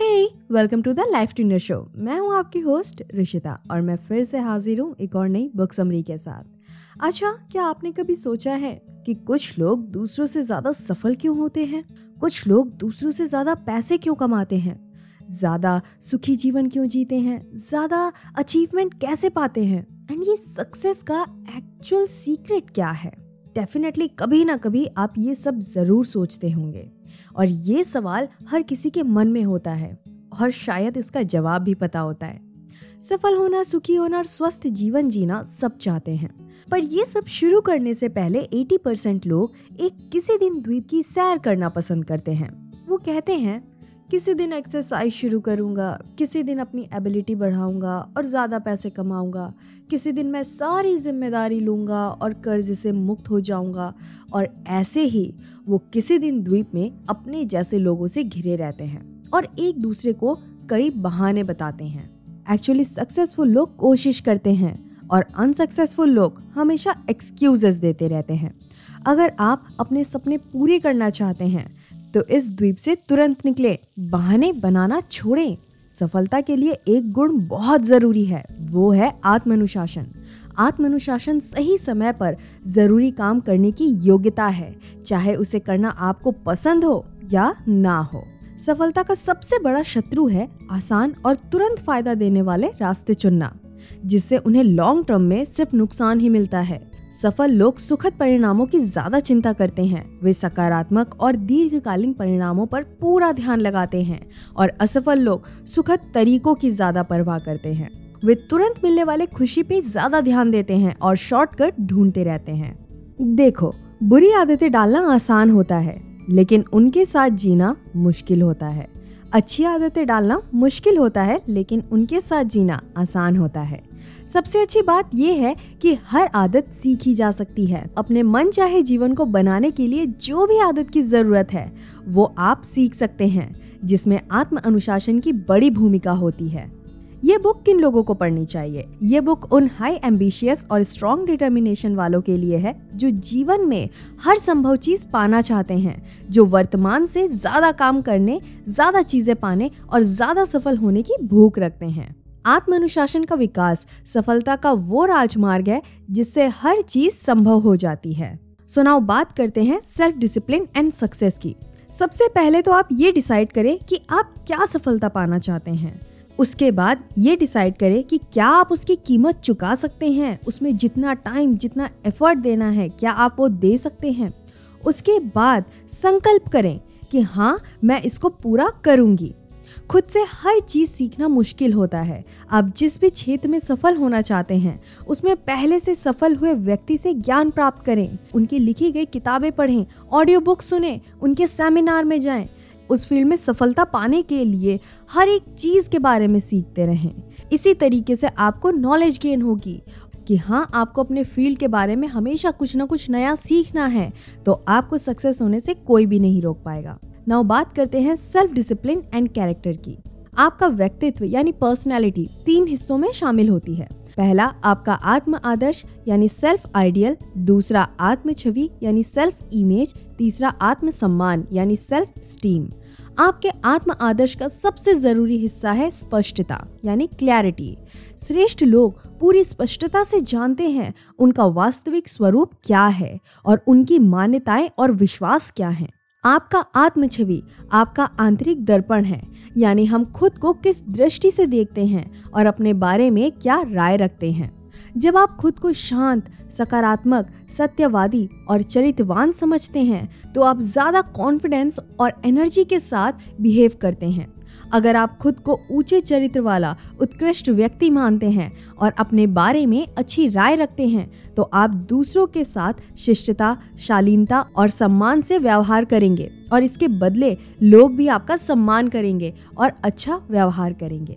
Hey welcome to the life tuner show मैं हूँ आपकी होस्ट ऋषिता और मैं फिर से हाजिर हूँ एक और नई बुक समरी के साथ। अच्छा क्या आपने कभी सोचा है कि कुछ लोग दूसरों से ज़्यादा सफल क्यों होते हैं? कुछ लोग दूसरों से ज़्यादा पैसे क्यों कमाते हैं? ज़्यादा सुखी जीवन क्यों जीते हैं? ज़्यादा अचीवमेंट कैसे पाते हैं? एंड ये सक्सेस का एक्चुअल सीक्रेट क्या है? डेफिनेटली कभी ना कभी आप ये सब ज़रूर सोचते होंगे। और ये सवाल हर किसी के मन में होता है और शायद इसका जवाब भी पता होता है। सफल होना, सुखी होना और स्वस्थ जीवन जीना सब चाहते हैं। पर ये सब शुरू करने से पहले 80 परसेंट लोग एक किसी दिन द्वीप की सैर करना पसंद करते हैं। वो कहते हैं किसी दिन एक्सरसाइज शुरू करूँगा, किसी दिन अपनी एबिलिटी बढ़ाऊँगा और ज़्यादा पैसे कमाऊँगा, किसी दिन मैं सारी ज़िम्मेदारी लूँगा और कर्ज से मुक्त हो जाऊँगा और ऐसे ही वो किसी दिन द्वीप में अपने जैसे लोगों से घिरे रहते हैं और एक दूसरे को कई बहाने बताते हैं। एक्चुअली सक्सेसफुल लोग कोशिश करते हैं और अनसक्सेसफुल लोग हमेशा एक्सक्यूजेस देते रहते हैं। अगर आप अपने सपने पूरे करना चाहते हैं तो इस द्वीप से तुरंत निकले। बहाने बनाना छोड़ें। सफलता के लिए एक गुण बहुत ज़रूरी है। वो है आत्मानुशासन। आत्मानुशासन सही समय पर ज़रूरी काम करने की योग्यता है। चाहे उसे करना आपको पसंद हो या ना हो। सफलता का सबसे बड़ा शत्रु है आसान और तुरंत फ़ायदा देने वाले रास्ते चुनना, जिससे उन्हें लॉन्ग टर्म में सिर्फ़ नुकसान ही मिलता है। सफल लोग सुखद परिणामों की ज़्यादा चिंता करते हैं। वे सकारात्मक और दीर्घकालीन परिणामों पर पूरा ध्यान लगाते हैं और असफल लोग सुखद तरीकों की ज़्यादा परवाह करते हैं। वे तुरंत मिलने वाले खुशी पे ज़्यादा ध्यान देते हैं और शॉर्टकट ढूंढते रहते हैं। देखो, बुरी आदतें डालना आसान होता है, लेकिन उनके साथ जीना मुश्किल होता है। अच्छी आदतें डालना मुश्किल होता है, लेकिन उनके साथ जीना आसान होता है। सबसे अच्छी बात यह है कि हर आदत सीखी जा सकती है। अपने मन चाहे जीवन को बनाने के लिए जो भी आदत की ज़रूरत है, वो आप सीख सकते हैं, जिसमें आत्म अनुशासन की बड़ी भूमिका होती है। ये बुक किन लोगों को पढ़नी चाहिए? ये बुक उन हाई एम्बिशियस और स्ट्रॉन्ग डिटर्मिनेशन वालों के लिए है, जो जीवन में हर संभव चीज़ पाना चाहते हैं, जो वर्तमान से ज़्यादा काम करने, ज़्यादा चीज़ें पाने और ज़्यादा सफल होने की भूख रखते हैं। आत्म अनुशासन का विकास, सफलता का वो राजमार्ग है, जिससे हर चीज़ संभव हो जाती है। सो नाउ बात करते हैं सेल्फ डिसिप्लिन एंड सक्सेस की। सबसे पहले तो आप ये डिसाइड करें कि आप क्या सफलता पाना चाहते हैं। उसके बाद ये डिसाइड करें कि क्या आप उसकी कीमत चुका सकते हैं, उसमें जितना टाइम जितना एफर्ट देना है, क्या आप वो दे सकते हैं? उसके बाद संकल्प करें कि हाँ मैं इसको पूरा करूँगी। खुद से हर चीज़ सीखना मुश्किल होता है। आप जिस भी क्षेत्र में सफल होना चाहते हैं, उसमें पहले से सफल हुए व्यक्ति से ज्ञान प्राप्त करें। उनकी लिखी गई किताबें पढ़ें ऑडियो बुक सुने, उनके सेमिनार में जाएँ उस फ़ील्ड में सफलता पाने के लिए हर एक चीज़ के बारे में सीखते रहें। इसी तरीके से आपको नॉलेज गेन होगी कि हाँ आपको अपने फ़ील्ड के बारे में हमेशा कुछ ना कुछ नया सीखना है तो आपको सक्सेस होने से कोई भी नहीं रोक पाएगा। नाउ बात करते हैं सेल्फ डिसिप्लिन एंड कैरेक्टर की। आपका व्यक्तित्व यानी पर्सनैलिटी तीन हिस्सों में शामिल होती है। पहला आपका आत्म आदर्श, यानी सेल्फ आइडियल दूसरा आत्म छवि, यानी सेल्फ इमेज तीसरा आत्म सम्मान, यानी सेल्फ स्टीम आपके आत्म आदर्श का सबसे ज़रूरी हिस्सा है स्पष्टता, यानी क्लैरिटी श्रेष्ठ लोग पूरी स्पष्टता से जानते हैं, उनका वास्तविक स्वरूप क्या है, और उनकी मान्यताएँ और विश्वास क्या हैं। आपका आत्म छवि आपका आंतरिक दर्पण है। यानी हम खुद को किस दृष्टि से देखते हैं और अपने बारे में क्या राय रखते हैं? जब आप खुद को शांत, सकारात्मक, सत्यवादी और चरितवान समझते हैं तो आप ज़्यादा कॉन्फिडेंस और एनर्जी के साथ बिहेव करते हैं। अगर आप खुद को ऊँचे चरित्र वाला, उत्कृष्ट व्यक्ति मानते हैं और अपने बारे में अच्छी राय रखते हैं तो आप दूसरों के साथ शिष्टता, शालीनता और सम्मान से व्यवहार करेंगे और इसके बदले लोग भी आपका सम्मान करेंगे और अच्छा व्यवहार करेंगे।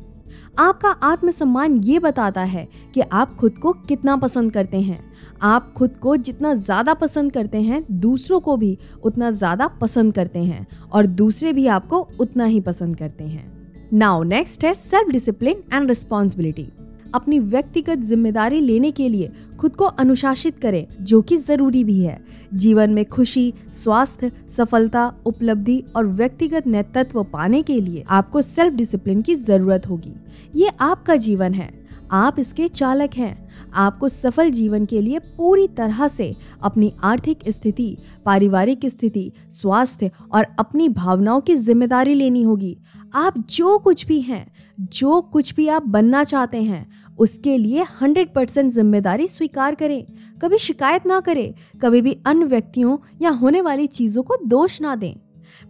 आपका आत्मसम्मान ये बताता है कि आप खुद को कितना पसंद करते हैं। आप खुद को जितना ज़्यादा पसंद करते हैं, दूसरों को भी उतना ज़्यादा पसंद करते हैं और दूसरे भी आपको उतना ही पसंद करते हैं। नाउ नेक्स्ट है सेल्फ डिसिप्लिन एंड रिस्पॉन्सिबिलिटी अपनी व्यक्तिगत ज़िम्मेदारी लेने के लिए खुद को अनुशासित करें, जो कि ज़रूरी भी है। जीवन में खुशी, स्वास्थ्य, सफलता, उपलब्धि और व्यक्तिगत नेतृत्व पाने के लिए आपको सेल्फ डिसिप्लिन की ज़रूरत होगी। ये आपका जीवन है। आप इसके चालक हैं। आपको सफल जीवन के लिए पूरी तरह से अपनी आर्थिक स्थिति, पारिवारिक स्थिति, स्वास्थ्य और अपनी भावनाओं की ज़िम्मेदारी लेनी होगी। आप जो कुछ भी हैं, जो कुछ भी आप बनना चाहते हैं, उसके लिए हंड्रेड परसेंट ज़िम्मेदारी स्वीकार करें। कभी शिकायत ना करें, कभी भी अन्य व्यक्तियों या होने वाली चीज़ों को दोष ना दें।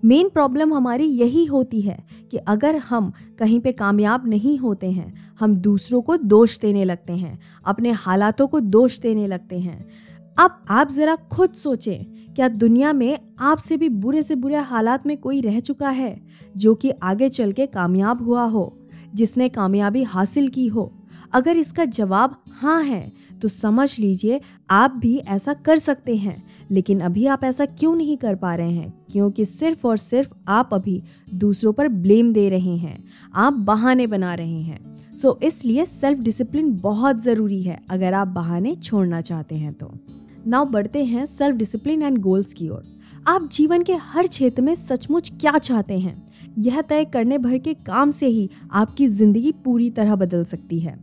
मेन प्रॉब्लम हमारी यही होती है कि अगर हम कहीं पे कामयाब नहीं होते हैं, हम दूसरों को दोष देने लगते हैं, अपने हालातों को दोष देने लगते हैं। अब आप ज़रा खुद सोचें, क्या दुनिया में आपसे भी बुरे से बुरे हालात में कोई रह चुका है, जो कि आगे चल के कामयाब हुआ हो, जिसने कामयाबी हासिल की हो? अगर इसका जवाब हाँ है तो समझ लीजिए आप भी ऐसा कर सकते हैं। लेकिन अभी आप ऐसा क्यों नहीं कर पा रहे हैं? क्योंकि सिर्फ़ और सिर्फ़ आप अभी दूसरों पर ब्लेम दे रहे हैं। आप बहाने बना रहे हैं। सो so, इसलिए सेल्फ डिसिप्लिन बहुत ज़रूरी है अगर आप बहाने छोड़ना चाहते हैं तो। नाउ बढ़ते हैं सेल्फ डिसिप्लिन एंड गोल्स की ओर। आप जीवन के हर क्षेत्र में सचमुच क्या चाहते हैं? यह तय करने भर के काम से ही आपकी ज़िंदगी पूरी तरह बदल सकती है।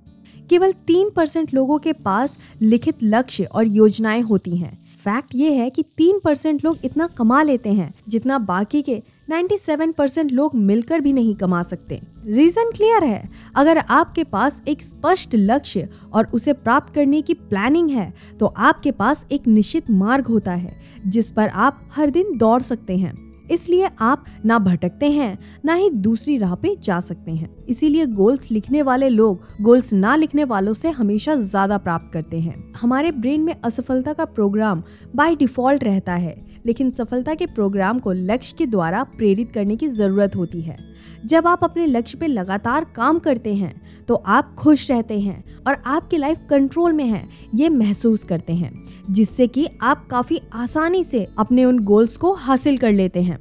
केवल तीन परसेंट लोगों के पास लिखित लक्ष्य और योजनाएँ होती हैं। फैक्ट ये है कि तीन परसेंट लोग इतना कमा लेते हैं जितना बाकी के 97 परसेंट लोग मिलकर भी नहीं कमा सकते। रीजन क्लियर है। अगर आपके पास एक स्पष्ट लक्ष्य और उसे प्राप्त करने की प्लानिंग है तो आपके पास एक निश्चित मार्ग होता है, जिस पर आप हर दिन दौड़ सकते हैं। इसलिए आप ना भटकते हैं, ना ही दूसरी राह पे जा सकते हैं। इसीलिए गोल्स लिखने वाले लोग गोल्स ना लिखने वालों से हमेशा ज़्यादा प्राप्त करते हैं। हमारे ब्रेन में असफलता का प्रोग्राम बाय डिफ़ॉल्ट रहता है, लेकिन सफलता के प्रोग्राम को लक्ष्य के द्वारा प्रेरित करने की ज़रूरत होती है। जब आप अपने लक्ष्य पे लगातार काम करते हैं तो आप खुश रहते हैं और आपकी लाइफ कंट्रोल में है, ये महसूस करते हैं, जिससे कि आप काफ़ी आसानी से अपने उन गोल्स को हासिल कर लेते हैं।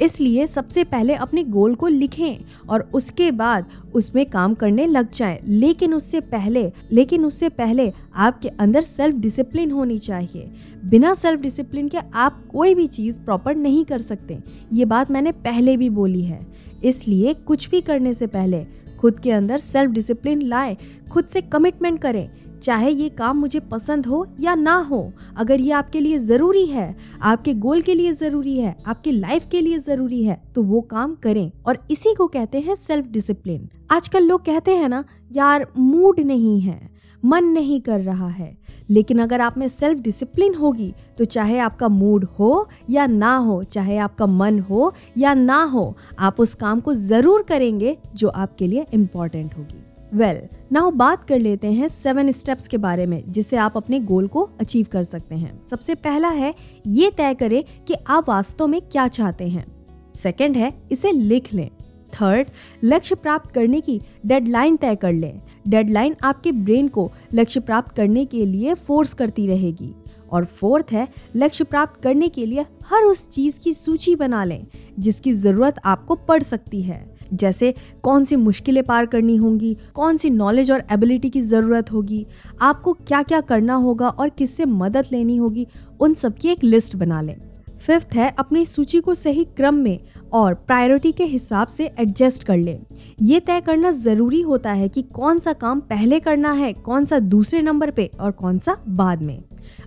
इसलिए सबसे पहले अपने गोल को लिखें और उसके बाद उसमें काम करने लग जाएँ। लेकिन उससे पहले, लेकिन उससे पहले आपके अंदर सेल्फ डिसिप्लिन होनी चाहिए। बिना सेल्फ डिसिप्लिन के आप कोई भी चीज़ प्रॉपर नहीं कर सकते। ये बात मैंने पहले भी बोली है। इसलिए कुछ भी करने से पहले खुद के अंदर सेल्फ डिसिप्लिन लाएँ। खुद से कमिटमेंट करें। चाहे ये काम मुझे पसंद हो या ना हो, अगर ये आपके लिए ज़रूरी है, आपके गोल के लिए ज़रूरी है, आपके लाइफ के लिए ज़रूरी है तो वो काम करें। और इसी को कहते हैं सेल्फ डिसिप्लिन आजकल लोग कहते हैं ना, यार मूड नहीं है, मन नहीं कर रहा है। लेकिन अगर आप में सेल्फ डिसिप्लिन होगी तो चाहे आपका मूड हो या ना हो, चाहे आपका मन हो या ना हो, आप उस काम को ज़रूर करेंगे जो आपके लिए इंपॉर्टेंट होगी। वेल well, नाउ बात कर लेते हैं सेवन स्टेप्स के बारे में जिससे आप अपने गोल को अचीव कर सकते हैं। सबसे पहला है ये तय करें कि आप वास्तव में क्या चाहते हैं। सेकंड है इसे लिख लें। थर्ड लक्ष्य प्राप्त करने की डेडलाइन तय कर लें। डेडलाइन आपके ब्रेन को लक्ष्य प्राप्त करने के लिए फोर्स करती रहेगी। और फोर्थ है लक्ष्य प्राप्त करने के लिए हर उस चीज़ की सूची बना लें जिसकी ज़रूरत आपको पड़ सकती है। जैसे कौन सी मुश्किलें पार करनी होंगी, कौन सी नॉलेज और एबिलिटी की ज़रूरत होगी, आपको क्या क्या करना होगा और किससे मदद लेनी होगी, उन सब की एक लिस्ट बना लें। फिफ्थ है, अपनी सूची को सही क्रम में और प्रायोरिटी के हिसाब से एडजस्ट कर लें। ये तय करना ज़रूरी होता है कि कौन सा काम पहले करना है, कौन सा दूसरे नंबर पे और कौन सा बाद में।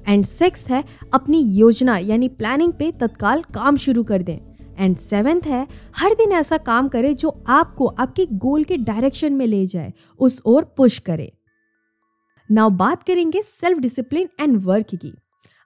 एंड सिक्स है, अपनी योजना यानी प्लानिंग पे तत्काल काम शुरू कर दें। एंड सेवेंथ है, हर दिन ऐसा काम करे जो आपको आपके गोल के डायरेक्शन में ले जाए, उस ओर पुश करे। नाउ बात करेंगे सेल्फ डिसिप्लिन एंड वर्क की।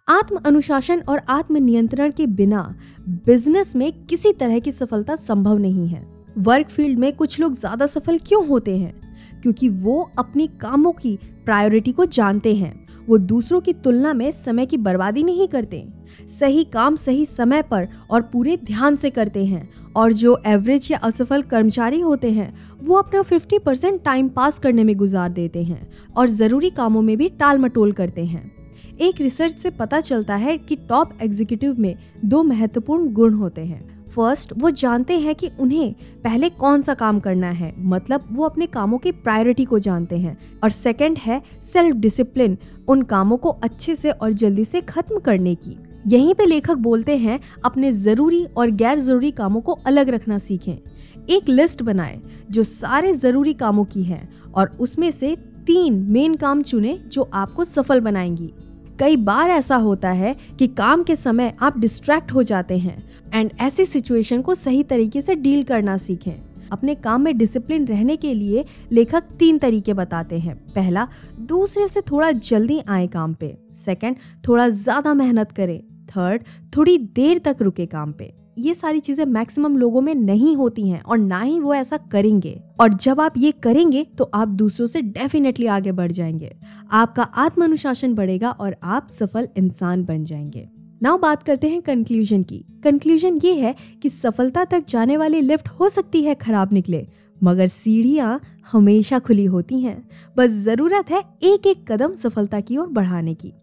आत्म अनुशासन और आत्म नियंत्रण के बिना बिज़नेस में किसी तरह की सफलता संभव नहीं है। वर्क फ़ील्ड में कुछ लोग ज़्यादा सफल क्यों होते हैं? क्योंकि वो अपनी कामों की प्रायोरिटी को जानते हैं। वो दूसरों की तुलना में समय की बर्बादी नहीं करते। सही काम सही समय पर और पूरे ध्यान से करते हैं और जो एवरेज या असफल कर्मचारी होते हैं, वो अपना 50 परसेंट टाइम पास करने में गुजार देते हैं और ज़रूरी कामों में भी टाल मटोल करते हैं। एक रिसर्च से पता चलता है कि टॉप एग्जीक्यूटिव में दो महत्वपूर्ण गुण होते हैं। फ़र्स्ट वो जानते हैं कि उन्हें पहले कौन सा काम करना है। मतलब वो अपने कामों की प्रायोरिटी को जानते हैं। और सेकंड है सेल्फ डिसिप्लिन उन कामों को अच्छे से और जल्दी से खत्म करने की। यहीं पे लेखक बोलते हैं, अपने ज़रूरी और गैर ज़रूरी कामों को अलग रखना सीखें। एक लिस्ट बनाएँ जो सारे ज़रूरी कामों की है और उसमें से तीन मेन काम चुने जो आपको सफल बनाएँगी। कई बार ऐसा होता है कि काम के समय आप डिस्ट्रैक्ट हो जाते हैं एंड ऐसी सिचुएशन को सही तरीके से डील करना सीखें। अपने काम में डिसिप्लिन रहने के लिए लेखक तीन तरीके बताते हैं। पहला, दूसरे से थोड़ा जल्दी आए काम पे। सेकंड थोड़ा ज़्यादा मेहनत करें। थर्ड थोड़ी देर तक रुके काम पे। ये सारी चीज़ें मैक्सिमम लोगों में नहीं होती हैं और ना ही वो ऐसा करेंगे। और जब आप ये करेंगे तो आप दूसरों से डेफिनेटली आगे बढ़ जाएँगे। आपका आत्म अनुशासन बढ़ेगा और आप सफल इंसान बन जाएँगे। नाउ बात करते हैं कंक्लूजन की। कंक्लूजन ये है कि सफलता तक जाने वाली लिफ्ट हो सकती है खराब निकले, मगर सीढ़ियाँ हमेशा खुली होती हैं। बस ज़रूरत है एक एक कदम सफलता की ओर बढ़ाने की।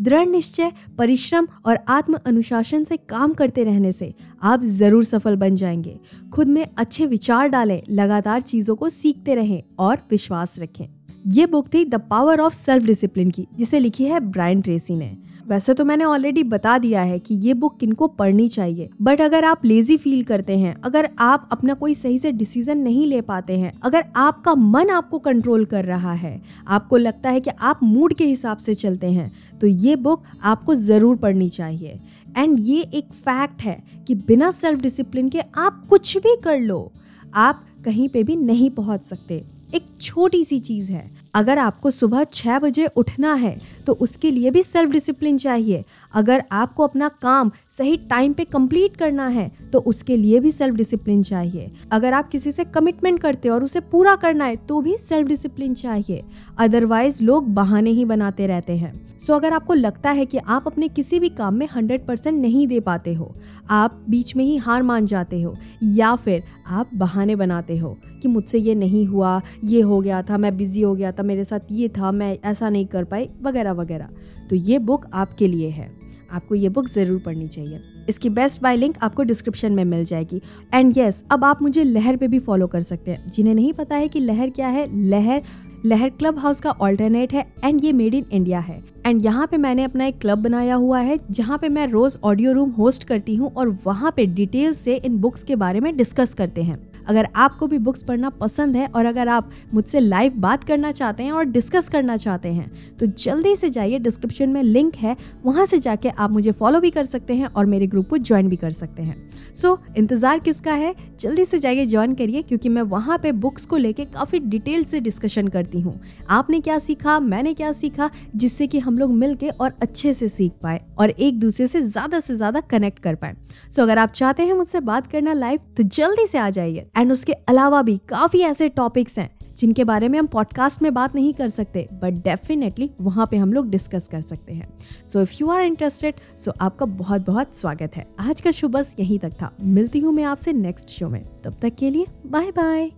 दृढ़ निश्चय, परिश्रम और आत्म अनुशासन से काम करते रहने से आप ज़रूर सफल बन जाएँगे। खुद में अच्छे विचार डालें, लगातार चीज़ों को सीखते रहें और विश्वास रखें। ये बुक थी the power of self discipline की, जिसे लिखी है ब्रायन ट्रेसी ने। वैसे तो मैंने ऑलरेडी बता दिया है कि ये बुक किनको पढ़नी चाहिए। बट अगर आप लेजी फील करते हैं, अगर आप अपना कोई सही से डिसीज़न नहीं ले पाते हैं, अगर आपका मन आपको कंट्रोल कर रहा है, आपको लगता है कि आप मूड के हिसाब से चलते हैं तो ये बुक आपको ज़रूर पढ़नी चाहिए। एंड ये एक फैक्ट है कि बिना सेल्फ डिसिप्लिन के आप कुछ भी कर लो, आप कहीं पे भी नहीं पहुँच सकते। एक छोटी सी चीज़ है अगर आपको सुबह छः बजे उठना है तो उसके लिए भी सेल्फ डिसिप्लिन चाहिए। अगर आपको अपना काम सही टाइम पे कंप्लीट करना है तो उसके लिए भी सेल्फ डिसिप्लिन चाहिए। अगर आप किसी से कमिटमेंट करते हो और उसे पूरा करना है तो भी सेल्फ डिसिप्लिन चाहिए। अदरवाइज़ लोग बहाने ही बनाते रहते हैं। सो अगर आपको लगता है कि आप अपने किसी भी काम में हंड्रेड परसेंट नहीं दे पाते हो, आप बीच में ही हार मान जाते हो, या फिर आप बहाने बनाते हो कि मुझसे ये नहीं हुआ, ये हो गया था, मैं बिज़ी हो गया था मेरे साथ ये था मैं ऐसा नहीं कर पाई वगैरह वगैरह। तो ये बुक आपके लिए है। आपको ये बुक ज़रूर पढ़नी चाहिए। इसकी बेस्ट बाय लिंक आपको डिस्क्रिप्शन में मिल जाएगी। एंड यस yes, अब आप मुझे लहर पे भी फॉलो कर सकते हैं। जिन्हें नहीं पता है कि लहर क्या है लहर लहर क्लब हाउस का ऑल्टरनेट है एंड ये मेड इन इंडिया है। एंड यहाँ पे मैंने अपना एक क्लब बनाया हुआ है जहाँ पे मैं रोज ऑडियो रूम होस्ट करती हूँ और वहाँ पे डिटेल से इन बुक्स के बारे में डिस्कस करते हैं। अगर आपको भी बुक्स पढ़ना पसंद है और अगर आप मुझसे लाइव बात करना चाहते हैं और डिस्कस करना चाहते हैं तो जल्दी से जाइए डिस्क्रिप्शन में लिंक है वहाँ से जाके आप मुझे फॉलो भी कर सकते हैं और मेरे ग्रुप को ज्वाइन भी कर सकते हैं। सो so, इंतज़ार किसका है? जल्दी से जाइए ज्वाइन करिए क्योंकि मैं वहाँ पर बुक्स को लेके काफ़ी डिटेल से डिस्कशन करती हूँ। आपने क्या सीखा? मैंने क्या सीखा? जिससे कि हम लोग मिल और अच्छे से सीख पाए और एक दूसरे से ज़्यादा से ज़्यादा कनेक्ट कर पाए। सो so, अगर आप चाहते हैं मुझसे बात करना लाइव तो जल्दी से आ जाइए। एंड उसके अलावा भी काफ़ी ऐसे टॉपिक्स हैं, जिनके बारे में हम पॉडकास्ट में बात नहीं कर सकते बट डेफिनेटली वहाँ पे हम लोग डिस्कस कर सकते हैं। So if you are interested so आपका बहुत बहुत स्वागत है। आज का शो बस यहीं तक था। मिलती हूँ मैं आपसे नेक्स्ट शो में। तब तक के लिए बाय बाय